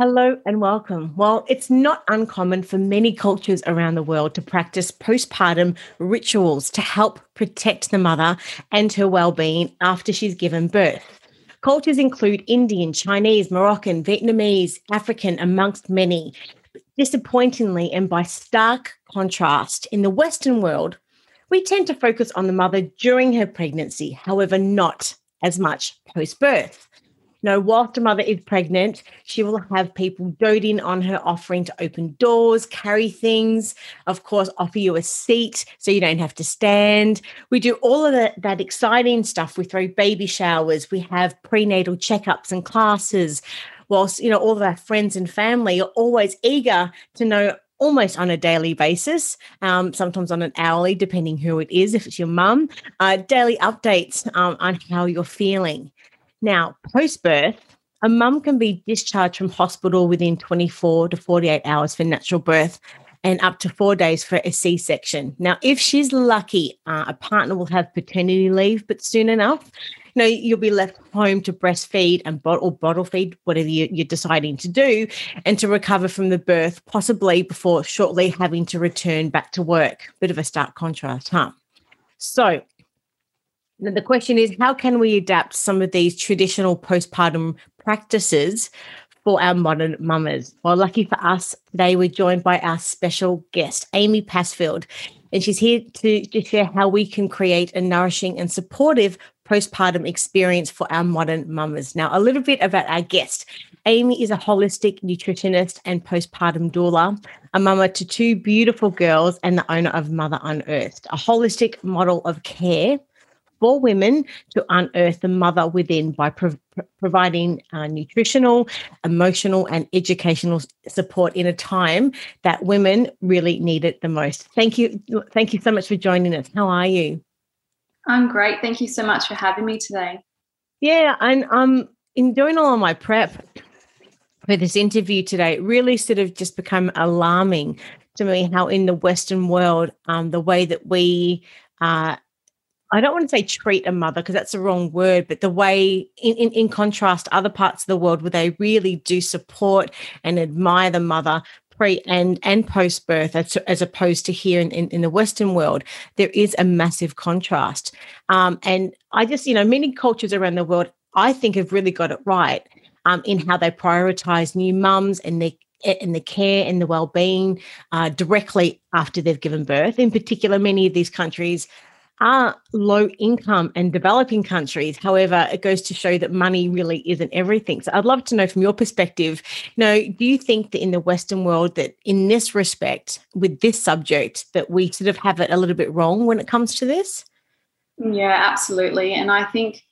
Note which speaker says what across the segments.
Speaker 1: Hello and welcome. Well, it's not uncommon for many cultures around the world to practice postpartum rituals to help protect the mother and her well-being after she's given birth. Cultures include Indian, Chinese, Moroccan, Vietnamese, African, amongst many. Disappointingly, and by stark contrast, in the Western world, we tend to focus on the mother during her pregnancy, however, not as much post birth. Know, whilst a mother is pregnant, she will have people doting on her, offering to open doors, carry things, of course, offer you a seat so you don't have to stand. We do all of that, that exciting stuff. We throw baby showers, we have prenatal checkups and classes. Whilst, you know, all of our friends and family are always eager to know almost on a daily basis, um, sometimes on an hourly, depending who it is, if it's your mum, uh, daily updates um, on how you're feeling. Now, post birth, a mum can be discharged from hospital within 24 to 48 hours for natural birth and up to four days for a C section. Now, if she's lucky, uh, a partner will have paternity leave, but soon enough, you know, you'll be left home to breastfeed and bottle bottle feed, whatever you, you're deciding to do, and to recover from the birth, possibly before shortly having to return back to work. Bit of a stark contrast, huh? So, the question is how can we adapt some of these traditional postpartum practices for our modern mamas? Well, lucky for us, today we're joined by our special guest, Amy Passfield, and she's here to, to share how we can create a nourishing and supportive postpartum experience for our modern mamas. Now, a little bit about our guest. Amy is a holistic nutritionist and postpartum doula, a mama to two beautiful girls, and the owner of Mother Unearthed, a holistic model of care for women to unearth the mother within by pro- providing uh, nutritional, emotional, and educational support in a time that women really need it the most. Thank you. Thank you so much for joining us. How are you?
Speaker 2: I'm great. Thank you so much for having me today.
Speaker 1: Yeah, and um, in doing all of my prep for this interview today, it really sort of just become alarming to me how in the Western world, um, the way that we uh, I don't want to say treat a mother because that's the wrong word, but the way, in, in, in contrast other parts of the world where they really do support and admire the mother pre and and post birth as, as opposed to here in, in, in, the western world there is a massive contrast. Um, and i just you know many cultures around the world i think have really got it right um, in how they prioritize new mums and their and the care and the well-being uh, directly after they've given birth. In particular many of these countries are low income and developing countries. However, it goes to show that money really isn't everything. So I'd love to know from your perspective, you know, do you think that in the Western world that in this respect, with this subject, that we sort of have it a little bit wrong when it comes to this?
Speaker 2: Yeah, absolutely. And I think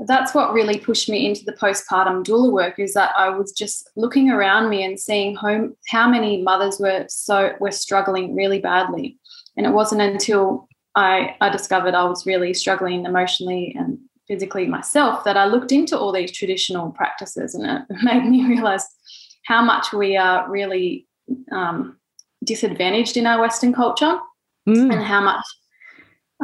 Speaker 2: that's what really pushed me into the postpartum doula work is that I was just looking around me and seeing home how many mothers were so were struggling really badly. And it wasn't until I, I discovered I was really struggling emotionally and physically myself that I looked into all these traditional practices and it made me realize how much we are really um, disadvantaged in our Western culture mm. and how much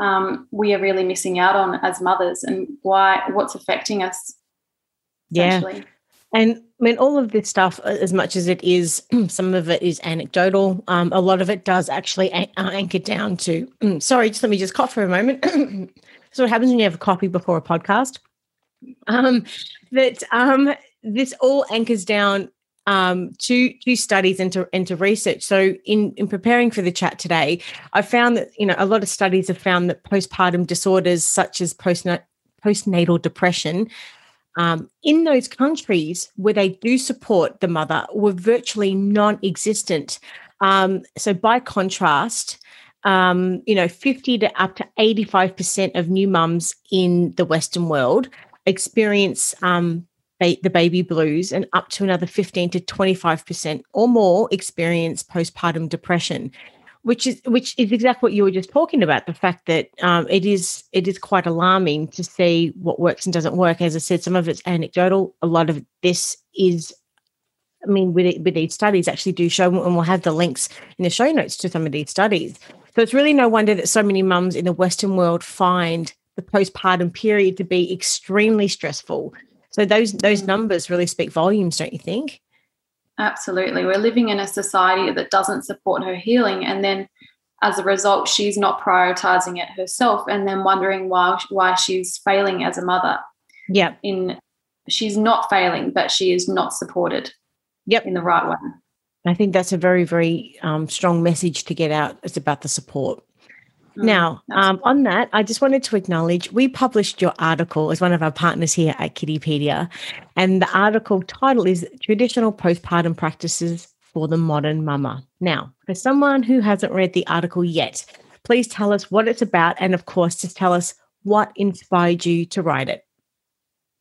Speaker 2: um, we are really missing out on as mothers and why what's affecting us.
Speaker 1: Yeah. And I mean, all of this stuff, as much as it is, some of it is anecdotal. Um, a lot of it does actually an- uh, anchor down to. sorry, just let me just cough for a moment. so what happens when you have a coffee before a podcast? Um, that um, this all anchors down um, to to studies and to, and to research. So in in preparing for the chat today, I found that you know a lot of studies have found that postpartum disorders such as postnatal postnatal depression um, in those countries where they do support the mother were virtually non-existent. Um, so by contrast, um, you know, 50 to up to 85% of new mums in the Western world experience um, ba- the baby blues, and up to another 15 to 25% or more experience postpartum depression which is which is exactly what you were just talking about the fact that um, it is it is quite alarming to see what works and doesn't work. As i said some of it's anecdotal. A lot of this is i mean with, with these studies actually do show and we'll have the links in the show notes to some of these studies. So it's really no wonder that so many mums in the western world find the postpartum period to be extremely stressful. So those those numbers really speak volumes don't you think
Speaker 2: Absolutely. We're living in a society that doesn't support her healing. And then as a result, she's not prioritizing it herself and then wondering why why she's failing as a mother.
Speaker 1: Yeah.
Speaker 2: In she's not failing, but she is not supported.
Speaker 1: Yep.
Speaker 2: In the right way.
Speaker 1: I think that's a very, very um, strong message to get out. It's about the support. Mm, now, um, on that, I just wanted to acknowledge we published your article as one of our partners here at Kiddipedia. And the article title is Traditional Postpartum Practices for the Modern Mama. Now, for someone who hasn't read the article yet, please tell us what it's about. And of course, just tell us what inspired you to write it.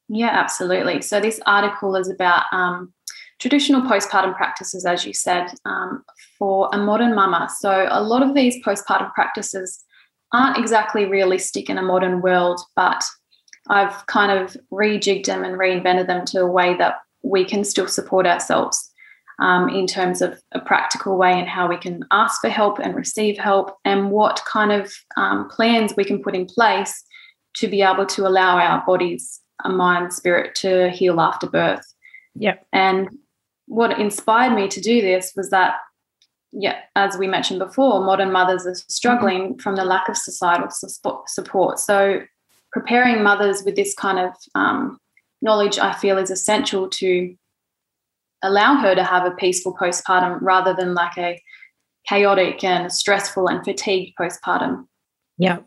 Speaker 2: Yeah, absolutely. So, this article is about um, traditional postpartum practices, as you said, um, for a modern mama. So, a lot of these postpartum practices aren't exactly realistic in a modern world, but I've kind of rejigged them and reinvented them to a way that we can still support ourselves um, in terms of a practical way and how we can ask for help and receive help, and what kind of um, plans we can put in place to be able to allow our bodies, our mind, spirit to heal after birth.
Speaker 1: Yep.
Speaker 2: And what inspired me to do this was that, yeah, as we mentioned before, modern mothers are struggling from the lack of societal support. So, preparing mothers with this kind of um, knowledge, I feel, is essential to allow her to have a peaceful postpartum rather than like a chaotic and stressful and fatigued postpartum.
Speaker 1: Yeah.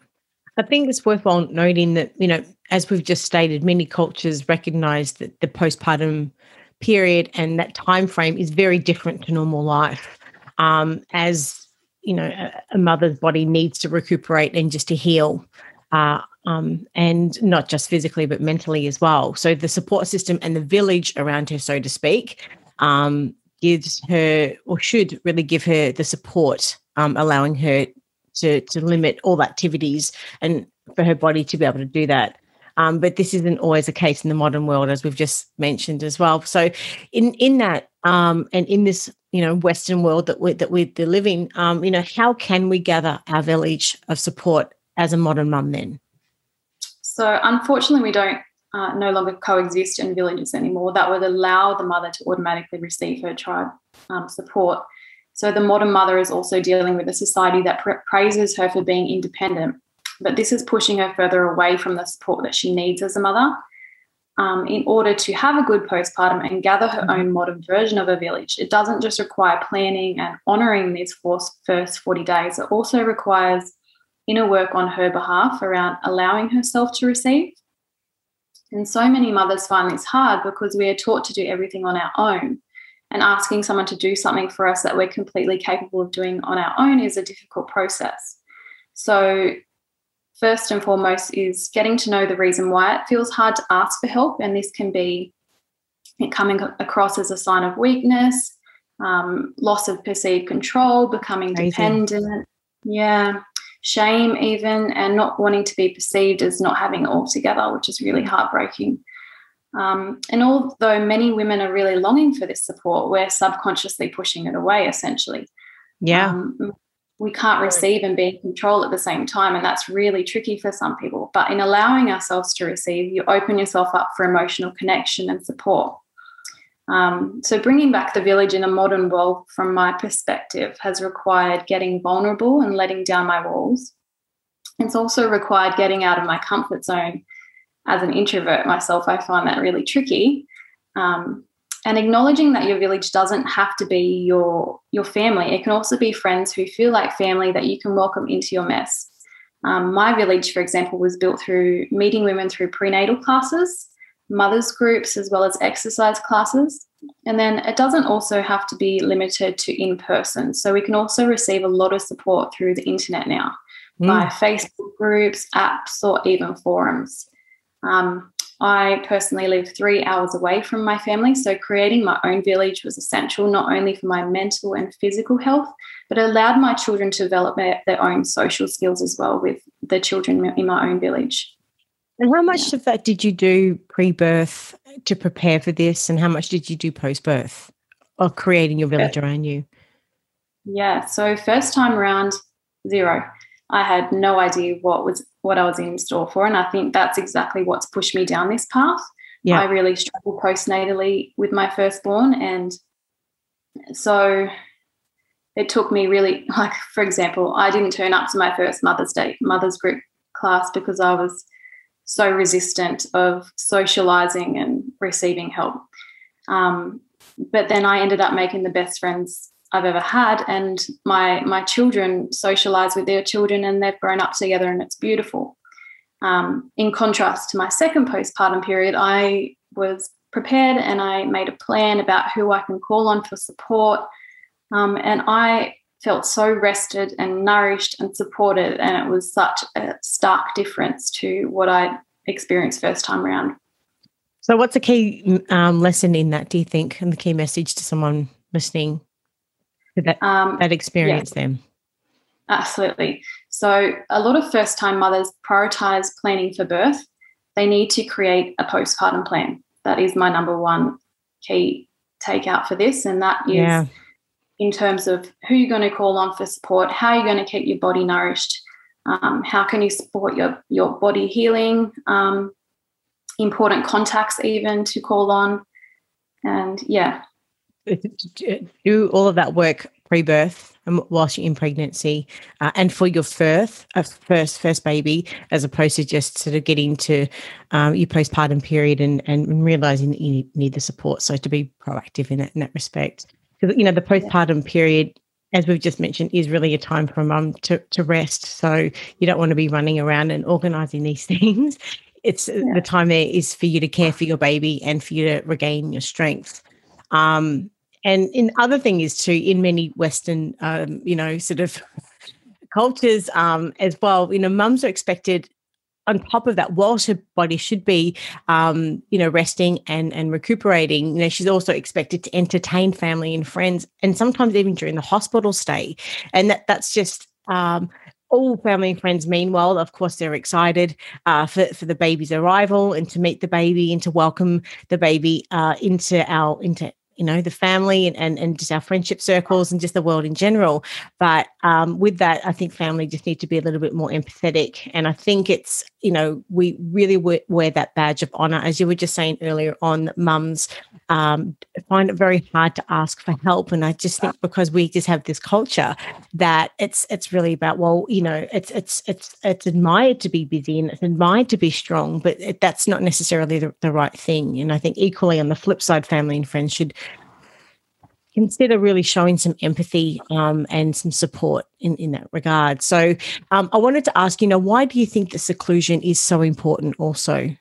Speaker 1: I think it's worthwhile noting that, you know, as we've just stated, many cultures recognize that the postpartum period and that time frame is very different to normal life. Um, as you know a, a, mother's body needs to recuperate and just to heal uh, um, and not just physically but mentally as well. So the support system and the village around her so to speak um, gives her or should really give her the support um, allowing her to to limit all activities and for her body to be able to do that um, but this isn't always the case in the modern world, as we've just mentioned as well. So, in in that um, and in this you know Western world that we that we're living, um, you know, how can we gather our village of support as a modern mum then?
Speaker 2: So, unfortunately, we don't uh, no longer coexist in villages anymore. That would allow the mother to automatically receive her tribe um, support. So the modern mother is also dealing with a society that praises her for being independent but this is pushing her further away from the support that she needs as a mother. Um, in order to have a good postpartum and gather her own modern version of a village, it doesn't just require planning and honouring these first 40 days, it also requires inner work on her behalf around allowing herself to receive. And so many mothers find this hard because we are taught to do everything on our own. And asking someone to do something for us that we're completely capable of doing on our own is a difficult process. So, first and foremost is getting to know the reason why it feels hard to ask for help. And this can be it coming across as a sign of weakness, um, loss of perceived control, becoming Crazy. dependent. Yeah. Shame, even, and not wanting to be perceived as not having it all together, which is really heartbreaking. Um, and although many women are really longing for this support, we're subconsciously pushing it away, essentially.
Speaker 1: Yeah. Um,
Speaker 2: we can't receive and be in control at the same time. And that's really tricky for some people. But in allowing ourselves to receive, you open yourself up for emotional connection and support. Um, so, bringing back the village in a modern world, from my perspective, has required getting vulnerable and letting down my walls. It's also required getting out of my comfort zone. As an introvert myself, I find that really tricky. Um, and acknowledging that your village doesn't have to be your your family it can also be friends who feel like family that you can welcome into your mess. Um, my village for example was built through meeting women through prenatal classes mothers groups as well as exercise classes. And then it doesn't also have to be limited to in person so we can also receive a lot of support through the internet now mm. by facebook groups apps or even forums. Um, I personally live three hours away from my family, so creating my own village was essential not only for my mental and physical health, but it allowed my children to develop their, their own social skills as well with the children in my own village.
Speaker 1: And how much yeah. of that did you do pre birth to prepare for this? And how much did you do post birth of creating your village around you?
Speaker 2: Yeah, so first time around, zero. I had no idea what was what I was in store for, and I think that's exactly what's pushed me down this path. Yeah. I really struggled postnatally with my firstborn, and so it took me really like for example, I didn't turn up to my first Mother's Day Mother's Group class because I was so resistant of socializing and receiving help. Um, but then I ended up making the best friends I've ever had, and my my children socialize with their children, and they've grown up together, and it's beautiful. Um, in contrast to my second postpartum period, I was prepared and I made a plan about who I can call on for support, um, and I felt so rested and nourished and supported, and it was such a stark difference to what I experienced first time around.
Speaker 1: So, what's a key um, lesson in that? Do you think, and the key message to someone listening that, um, that experience yeah. them?
Speaker 2: Absolutely. So, a lot of first time mothers prioritize planning for birth. They need to create a postpartum plan. That is my number one key takeout for this. And that is yeah. in terms of who you're going to call on for support, how you're going to keep your body nourished, um, how can you support your, your body healing, um, important contacts, even to call on. And yeah,
Speaker 1: do all of that work pre-birth and whilst you're in pregnancy uh, and for your first uh, first first baby as opposed to just sort of getting to um, your postpartum period and, and realizing that you need the support. So to be proactive in, it, in that respect. Because you know the postpartum period as we've just mentioned is really a time for a mum to, to rest. So you don't want to be running around and organizing these things. It's yeah. the time there is for you to care for your baby and for you to regain your strength. Um, and in other thing is too in many western um, you know sort of cultures um, as well you know mums are expected on top of that whilst her body should be um, you know resting and and recuperating you know she's also expected to entertain family and friends and sometimes even during the hospital stay. And that that's just um, all family and friends meanwhile of course they're excited uh, for, for the baby's arrival and to meet the baby and to welcome the baby uh, into our into you know the family and, and, and just our friendship circles and just the world in general. But um, with that i think family just need to be a little bit more empathetic. And i think it's you know we really wear that badge of honor. As you were just saying earlier on mums um, find it very hard to ask for help. And i just think because we just have this culture that it's it's really about well you know it's it's it's it's admired to be busy and it's admired to be strong but it, that's not necessarily the, the right thing. And i think equally on the flip side family and friends should consider really showing some empathy um, and some support in, in that regard. So um, I wanted to ask, you know, why do you think the seclusion is so important also?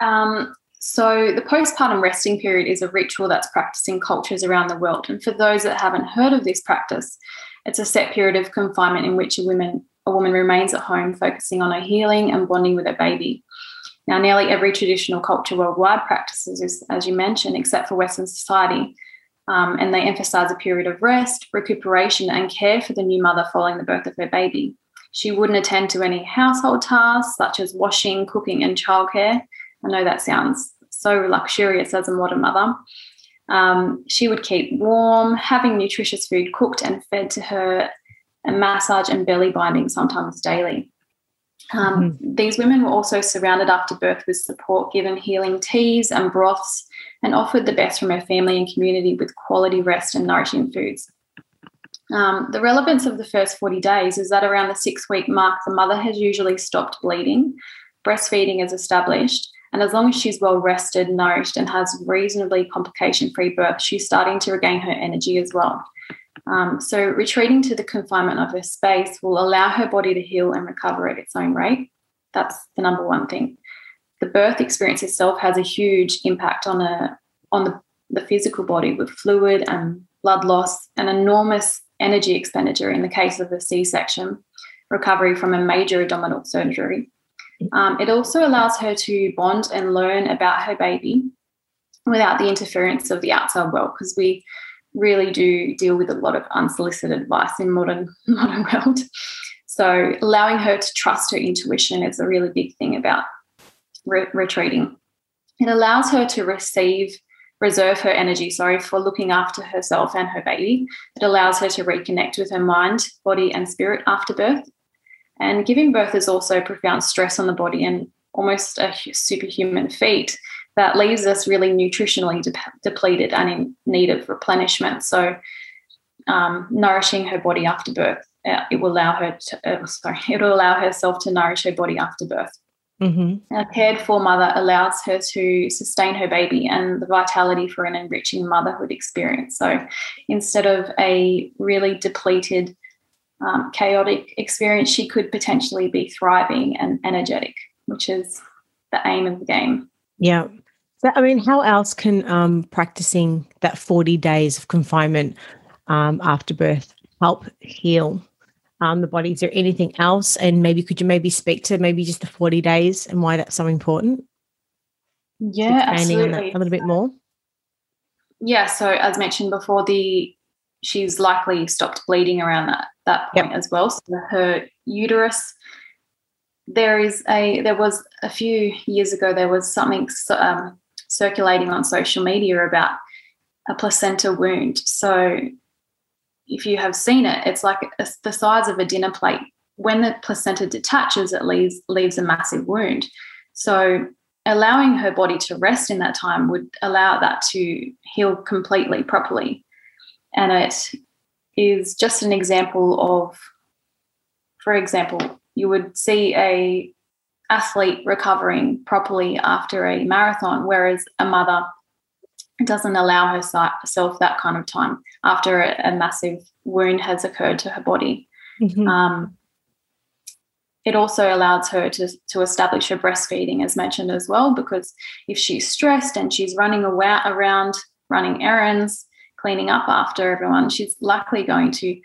Speaker 2: Um, so the postpartum resting period is a ritual that's practiced in cultures around the world. And for those that haven't heard of this practice, it's a set period of confinement in which a woman a woman remains at home focusing on her healing and bonding with her baby. Now, nearly every traditional culture worldwide practices as you mentioned, except for Western society. Um, and they emphasize a period of rest, recuperation, and care for the new mother following the birth of her baby. She wouldn't attend to any household tasks such as washing, cooking, and childcare. I know that sounds so luxurious as a modern mother. Um, she would keep warm, having nutritious food cooked and fed to her, and massage and belly binding sometimes daily. Um, mm-hmm. These women were also surrounded after birth with support, given healing teas and broths, and offered the best from her family and community with quality rest and nourishing foods. Um, the relevance of the first 40 days is that around the six week mark, the mother has usually stopped bleeding, breastfeeding is established, and as long as she's well rested, nourished, and has reasonably complication free birth, she's starting to regain her energy as well. Um, so, retreating to the confinement of her space will allow her body to heal and recover at its own rate. That's the number one thing. The birth experience itself has a huge impact on a on the, the physical body with fluid and blood loss, and enormous energy expenditure in the case of a C-section, recovery from a major abdominal surgery. Um, it also allows her to bond and learn about her baby without the interference of the outside world because we really do deal with a lot of unsolicited advice in modern modern world. So allowing her to trust her intuition is a really big thing about re- retreating. It allows her to receive, reserve her energy, sorry, for looking after herself and her baby. It allows her to reconnect with her mind, body, and spirit after birth. And giving birth is also profound stress on the body and almost a superhuman feat that leaves us really nutritionally de- depleted and in need of replenishment. So, um, nourishing her body after birth, uh, it will allow her to, uh, sorry, it will allow herself to nourish her body after birth. Mm-hmm. A cared for mother allows her to sustain her baby and the vitality for an enriching motherhood experience. So instead of a really depleted, um, chaotic experience, she could potentially be thriving and energetic, which is the aim of the game.
Speaker 1: Yeah. So, I mean, how else can um, practicing that 40 days of confinement um, after birth help heal um, the body. Is there anything else? And maybe could you maybe speak to maybe just the 40 days and why that's so important?
Speaker 2: Yeah, absolutely.
Speaker 1: a little bit more.
Speaker 2: Yeah, so as mentioned before, the she's likely stopped bleeding around that that point yep. as well. So her uterus, there is a there was a few years ago there was something um, circulating on social media about a placenta wound. So if you have seen it, it's like a, the size of a dinner plate. When the placenta detaches, it leaves leaves a massive wound. So allowing her body to rest in that time would allow that to heal completely properly. And it is just an example of, for example, you would see a athlete recovering properly after a marathon, whereas a mother doesn't allow herself that kind of time after a, massive wound has occurred to her body. Mm-hmm. Um, it also allows her to, to establish her breastfeeding, as mentioned as well, because if she's stressed and she's running around, running errands, cleaning up after everyone, she's likely going to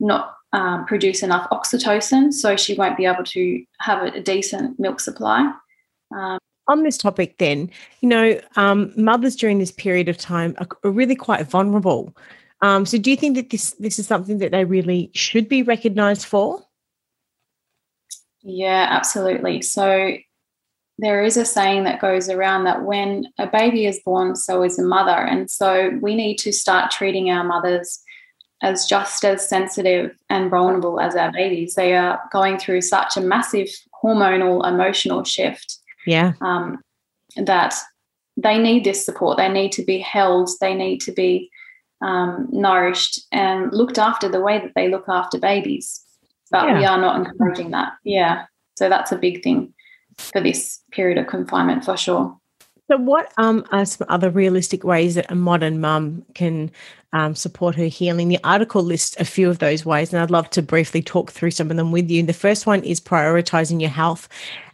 Speaker 2: not um, produce enough oxytocin, so she won't be able to have a, a decent milk supply. Um,
Speaker 1: on this topic, then, you know, um, mothers during this period of time are, are really quite vulnerable. Um, so, do you think that this this is something that they really should be recognised for?
Speaker 2: Yeah, absolutely. So, there is a saying that goes around that when a baby is born, so is a mother, and so we need to start treating our mothers as just as sensitive and vulnerable as our babies. They are going through such a massive hormonal, emotional shift
Speaker 1: yeah.
Speaker 2: Um, that they need this support. They need to be held. They need to be um, nourished and looked after the way that they look after babies. But yeah. we are not encouraging that. Yeah. So that's a big thing for this period of confinement for sure.
Speaker 1: So, what um, are some other realistic ways that a modern mum can um, support her healing? The article lists a few of those ways, and I'd love to briefly talk through some of them with you. The first one is prioritizing your health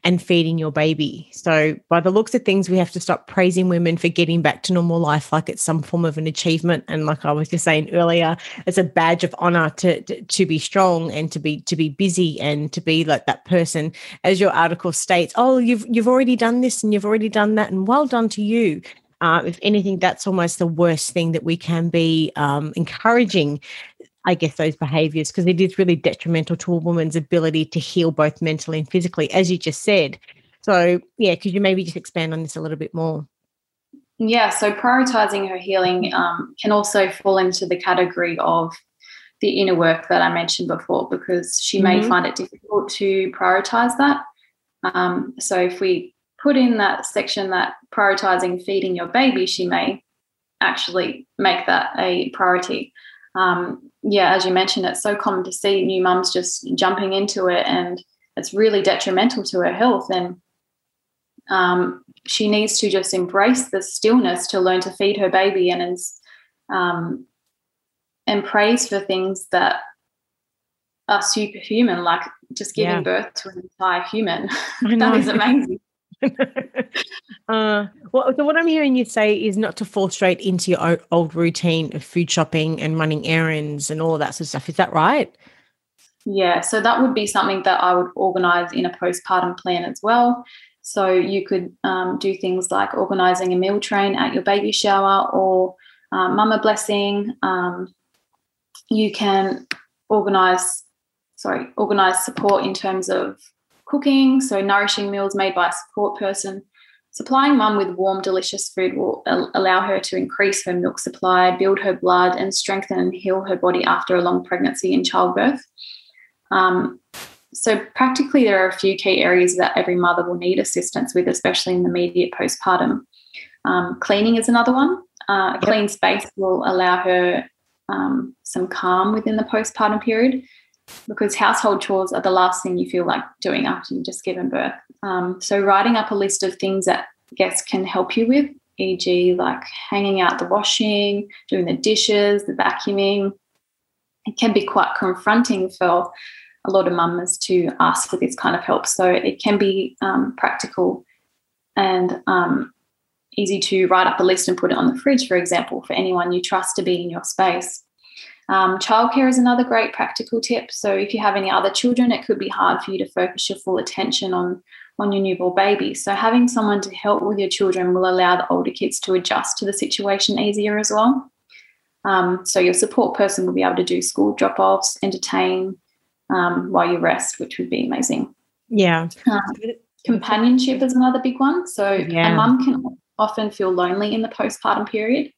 Speaker 1: and feeding your baby. So, by the looks of things, we have to stop praising women for getting back to normal life like it's some form of an achievement. And like I was just saying earlier, it's a badge of honor to, to, to be strong and to be to be busy and to be like that person. As your article states, oh, you've you've already done this and you've already done that, and well done to you. Uh, if anything, that's almost the worst thing that we can be um, encouraging I guess, those behaviors because it is really detrimental to a woman's ability to heal both mentally and physically, as you just said. So, yeah, could you maybe just expand on this a little bit more?
Speaker 2: Yeah, so prioritizing her healing um, can also fall into the category of the inner work that I mentioned before because she mm-hmm. may find it difficult to prioritize that. Um, so, if we put in that section that prioritizing feeding your baby, she may actually make that a priority um, yeah, as you mentioned, it's so common to see new mums just jumping into it, and it's really detrimental to her health. And um, she needs to just embrace the stillness to learn to feed her baby and um, and praise for things that are superhuman, like just giving yeah. birth to an entire human. that is amazing.
Speaker 1: uh, well, so what I'm hearing you say is not to fall straight into your old routine of food shopping and running errands and all that sort of stuff. Is that right?
Speaker 2: Yeah, so that would be something that I would organize in a postpartum plan as well. So you could um, do things like organizing a meal train at your baby shower or um, mama blessing. Um, you can organize, sorry, organize support in terms of cooking, so nourishing meals made by a support person. Supplying mum with warm, delicious food will allow her to increase her milk supply, build her blood, and strengthen and heal her body after a long pregnancy and childbirth. Um, so, practically, there are a few key areas that every mother will need assistance with, especially in the immediate postpartum. Um, cleaning is another one. Uh, a clean space will allow her um, some calm within the postpartum period because household chores are the last thing you feel like doing after you've just given birth. Um, so, writing up a list of things that guests can help you with, e.g., like hanging out the washing, doing the dishes, the vacuuming, it can be quite confronting for a lot of mums to ask for this kind of help. So, it can be um, practical and um, easy to write up a list and put it on the fridge, for example, for anyone you trust to be in your space. Um, childcare is another great practical tip. So if you have any other children, it could be hard for you to focus your full attention on on your newborn baby. So having someone to help with your children will allow the older kids to adjust to the situation easier as well. Um, so your support person will be able to do school drop offs, entertain um, while you rest, which would be amazing.
Speaker 1: Yeah. Um,
Speaker 2: companionship is another big one. So yeah. a mum can often feel lonely in the postpartum period.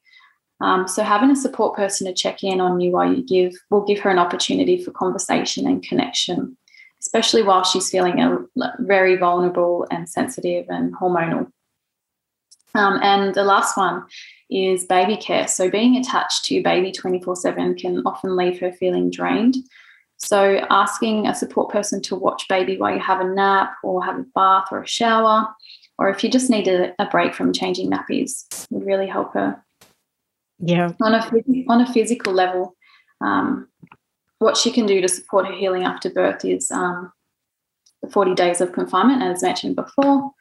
Speaker 2: Um, so having a support person to check in on you while you give will give her an opportunity for conversation and connection, especially while she's feeling a, very vulnerable and sensitive and hormonal. Um, and the last one is baby care. So being attached to baby 24/7 can often leave her feeling drained. So asking a support person to watch baby while you have a nap or have a bath or a shower, or if you just need a, a break from changing nappies, would really help her.
Speaker 1: Yeah.
Speaker 2: On a on a physical level, um, what she can do to support her healing after birth is um, the 40 days of confinement, as mentioned before.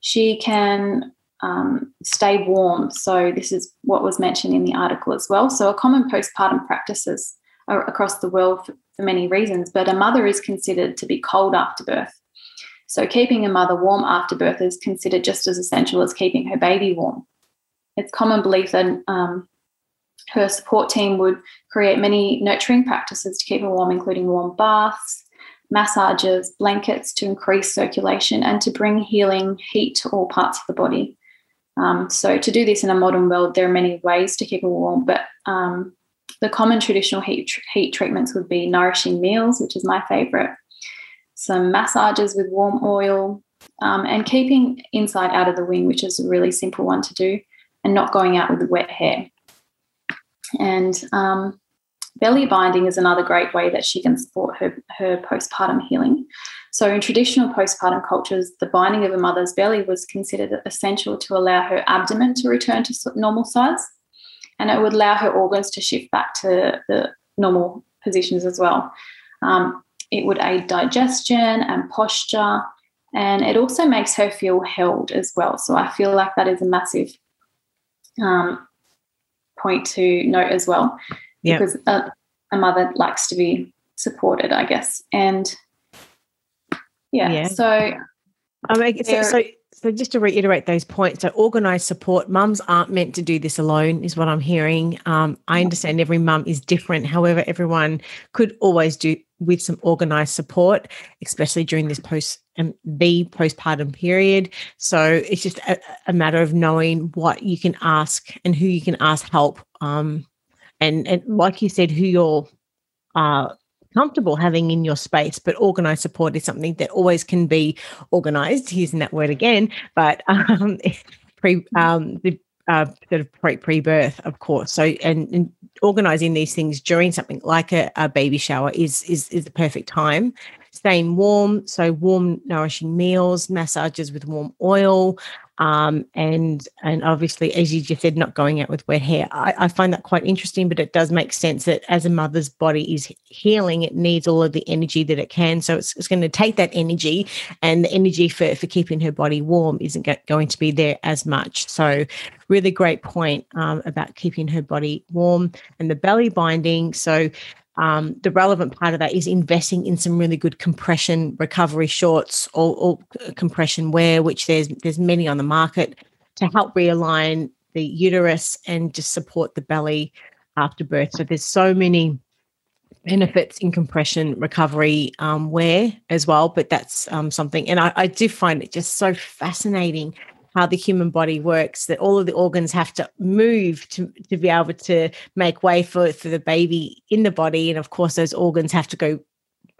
Speaker 2: She can um, stay warm. So this is what was mentioned in the article as well. So a common postpartum practices across the world for, for many reasons, but a mother is considered to be cold after birth. So keeping a mother warm after birth is considered just as essential as keeping her baby warm it's common belief that um, her support team would create many nurturing practices to keep her warm, including warm baths, massages, blankets to increase circulation, and to bring healing heat to all parts of the body. Um, so, to do this in a modern world, there are many ways to keep her warm, but um, the common traditional heat, heat treatments would be nourishing meals, which is my favorite, some massages with warm oil, um, and keeping inside out of the wing, which is a really simple one to do and not going out with wet hair. And um, belly binding is another great way that she can support her, her postpartum healing. So, in traditional postpartum cultures, the binding of a mother's belly was considered essential to allow her abdomen to return to normal size, and it would allow her organs to shift back to the normal positions as well. Um, it would aid digestion and posture, and it also makes her feel held as well. So, I feel like that is a massive um, point to note as well, yep. because a, a, mother likes to be supported, I guess. And yeah, yeah. so.
Speaker 1: Um, so, so, so just to reiterate those points, so organised support, mums aren't meant to do this alone, is what I'm hearing. Um, I understand every mum is different. However, everyone could always do with some organised support, especially during this post um, the postpartum period. So it's just a, a, matter of knowing what you can ask and who you can ask help. Um, and and like you said, who you're uh, comfortable having in your space. But organized support is something that always can be organized. Using that word again, but um, pre um, the uh, sort of pre pre birth, of course. So and, and organizing these things during something like a, a baby shower is is is the perfect time staying warm. So warm, nourishing meals, massages with warm oil, um, and and obviously, as you just said, not going out with wet hair. I, I, find that quite interesting, but it does make sense that as a mother's body is healing, it needs all of the energy that it can. So it's, it's going to take that energy, and the energy for for keeping her body warm isn't going to be there as much. So really great point um, about keeping her body warm and the belly binding. So um, the relevant part of that is investing in some really good compression recovery shorts or, or compression wear, which there's there's many on the market to help realign the uterus and just support the belly after birth. So there's so many benefits in compression recovery um, wear as well, but that's um, something. And I, I do find it just so fascinating how the human body works that all of the organs have to move to, to be able to make way for, for the baby in the body and of course those organs have to go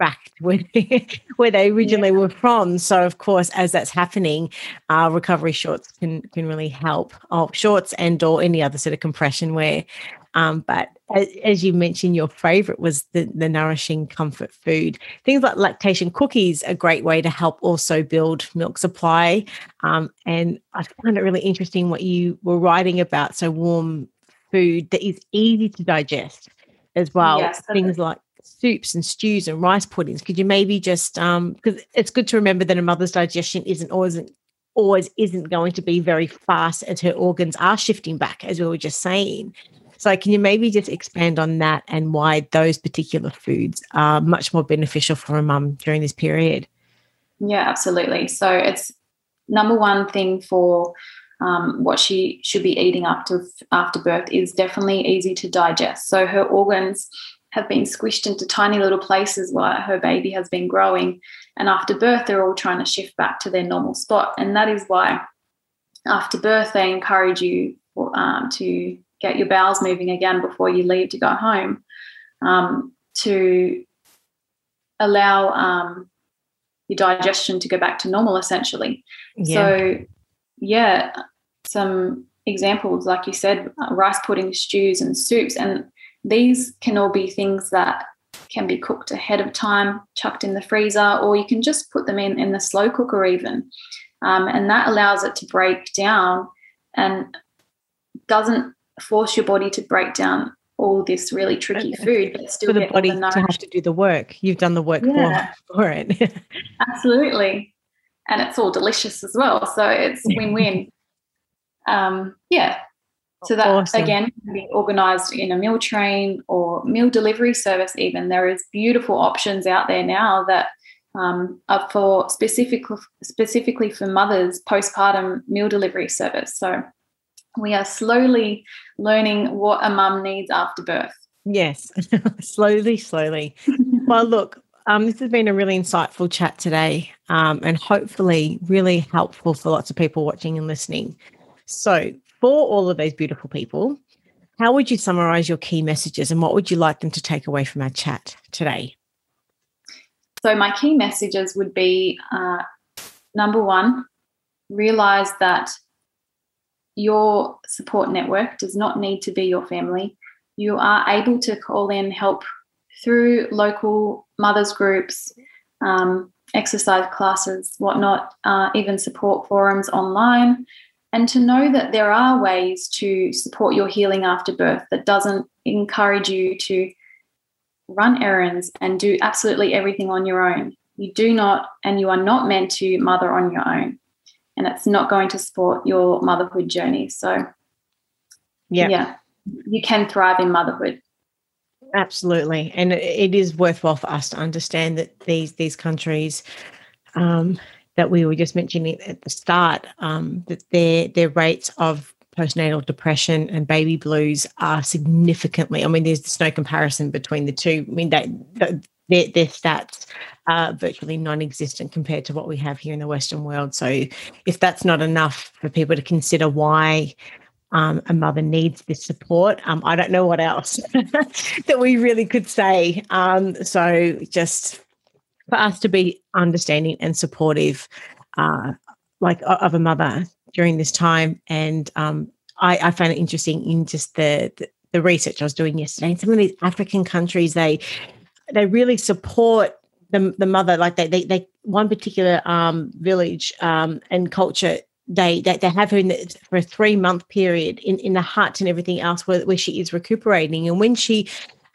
Speaker 1: back where where they originally yeah. were from. So, of course, as that's happening, uh, recovery shorts can can really help. Oh, shorts and or any other sort of compression wear. Um, but as, as, you mentioned, your favorite was the, the nourishing comfort food. Things like lactation cookies, a great way to help also build milk supply. Um, and I find it really interesting what you were writing about. So warm food that is easy to digest as well. Yes, Things like soups and stews and rice puddings could you maybe just um because it's good to remember that a mother's digestion isn't always always isn't going to be very fast as her organs are shifting back as we were just saying so can you maybe just expand on that and why those particular foods are much more beneficial for a mum during this period
Speaker 2: yeah absolutely so it's number one thing for um, what she should be eating after after birth is definitely easy to digest. So her organs have been squished into tiny little places while her baby has been growing. And after birth, they're all trying to shift back to their normal spot. And that is why after birth, they encourage you um, to get your bowels moving again before you leave to go home um, to allow um, your digestion to go back to normal, essentially. Yeah. So, yeah, some examples, like you said, rice pudding, stews, and soups. And these can all be things that can be cooked ahead of time, chucked in the freezer, or you can just put them in in the slow cooker even. Um, and that allows it to break down and doesn't force your body to break down all this really tricky food,
Speaker 1: but still for the body the to have to do the work. You've done the work yeah. for, for it.
Speaker 2: Absolutely. And it's all delicious as well. So it's win-win. um, yeah, so that awesome. again can be organized in a meal train or meal delivery service. Even there is beautiful options out there now that um, are for specific specifically for mothers postpartum meal delivery service. So we are slowly learning what a mum needs after birth.
Speaker 1: Yes, slowly, slowly. well, look, um, this has been a really insightful chat today, um, and hopefully, really helpful for lots of people watching and listening. So, for all of those beautiful people, how would you summarize your key messages and what would you like them to take away from our chat today?
Speaker 2: So, my key messages would be uh, number one, realize that your support network does not need to be your family. You are able to call in help through local mothers groups, um, exercise classes, whatnot, uh, even support forums online and to know that there are ways to support your healing after birth that doesn't encourage you to run errands and do absolutely everything on your own. You do not, and you are not meant to mother on your own. And it's not going to support your motherhood journey. So, yeah, yeah you can thrive in motherhood.
Speaker 1: Absolutely. And it is worthwhile for us to understand that these these countries um, that we were just mentioning at the start, um, that their their rates of postnatal depression and baby blues are significantly. I mean, there's, there's no comparison between the two. I mean, they, their, their stats are virtually non-existent compared to what we have here in the Western world. So, if that's not enough for people to consider why um, a mother needs this support. Um, I don't know what else that we really could say. Um, so just for us to be understanding and supportive, uh, like of a mother during this time. And um, I, I found it interesting in just the, the, the research I was doing yesterday. In some of these African countries, they they really support the, the mother. Like they, they, they one particular um, village um, and culture they, they they have her the, for a three month period in, in the hut and everything else where, where she is recuperating and when she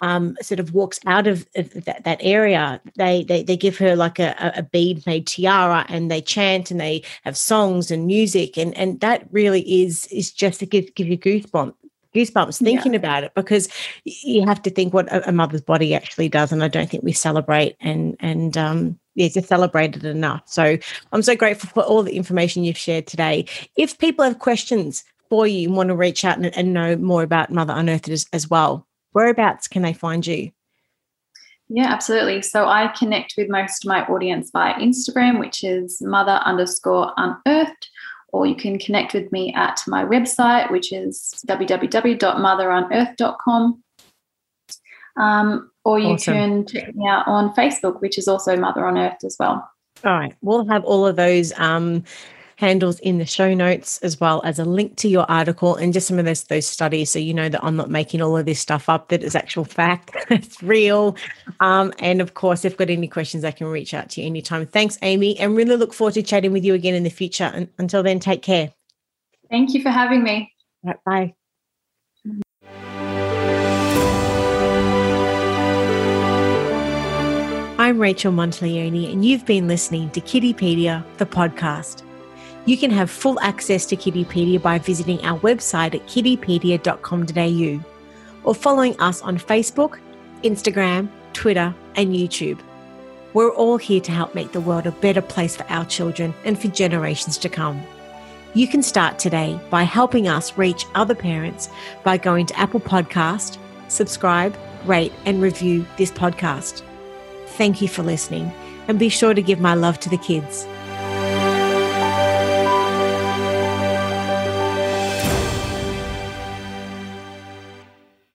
Speaker 1: um, sort of walks out of, that, that area, they, they they give her like a, a bead made tiara and they chant and they have songs and music and and that really is is just to give give you goosebumps goosebumps thinking yeah. about it because you have to think what a, mother's body actually does, and I don't think we celebrate and and um, yeah, just celebrated enough. So I'm so grateful for all the information you've shared today. If people have questions for you and want to reach out and, and know more about Mother Unearthed as, as well, whereabouts can they find you?
Speaker 2: Yeah, absolutely. So I connect with most of my audience via Instagram, which is mother underscore unearthed, or you can connect with me at my website, which is www.motherunearthed.com. Um, or you awesome. can check me out on Facebook, which is also Mother Unearthed as well.
Speaker 1: All right. We'll have all of those um, handles in the show notes, as well as a link to your article and just some of those those studies, so you know that I'm not making all of this stuff up; that is actual fact, it's real. Um, and of course, if you've got any questions, I can reach out to you anytime. Thanks, Amy, and really look forward to chatting with you again in the future. And until then, take care.
Speaker 2: Thank you for having me.
Speaker 1: Right, bye. I'm Rachel Monteleone, and you've been listening to Kiddipedia, the podcast. You can have full access to Kiddipedia by visiting our website at kiddipedia.com.au or following us on Facebook, Instagram, Twitter, and YouTube. We're all here to help make the world a better place for our children and for generations to come. You can start today by helping us reach other parents by going to Apple Podcast, subscribe, rate, and review this podcast. Thank you for listening, and be sure to give my love to the kids.